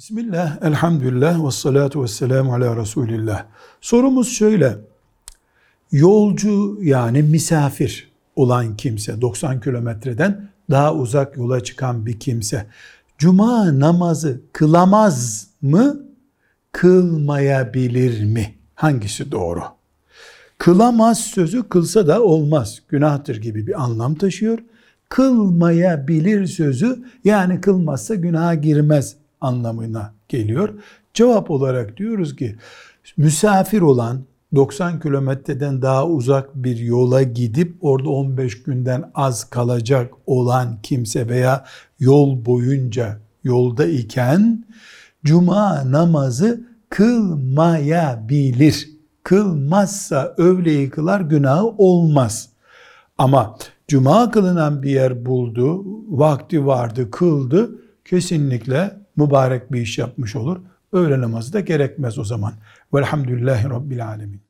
Bismillah, elhamdülillah, ve salatu ve selamu ala Resulillah. Sorumuz şöyle, yolcu yani misafir olan kimse, 90 kilometreden daha uzak yola çıkan bir kimse, cuma namazı kılamaz mı, kılmayabilir mi? Hangisi doğru? Kılamaz sözü kılsa da olmaz, günahtır gibi bir anlam taşıyor. Kılmayabilir sözü yani kılmazsa günaha girmez anlamına geliyor. Cevap olarak diyoruz ki misafir olan 90 kilometreden daha uzak bir yola gidip orada 15 günden az kalacak olan kimse veya yol boyunca yolda iken cuma namazı kılmayabilir. Kılmazsa öğleyi kılar günahı olmaz. Ama cuma kılınan bir yer buldu, vakti vardı, kıldı. Kesinlikle mübarek bir iş yapmış olur. Öğle namazı da gerekmez o zaman. Velhamdülillahi Rabbil Alemin.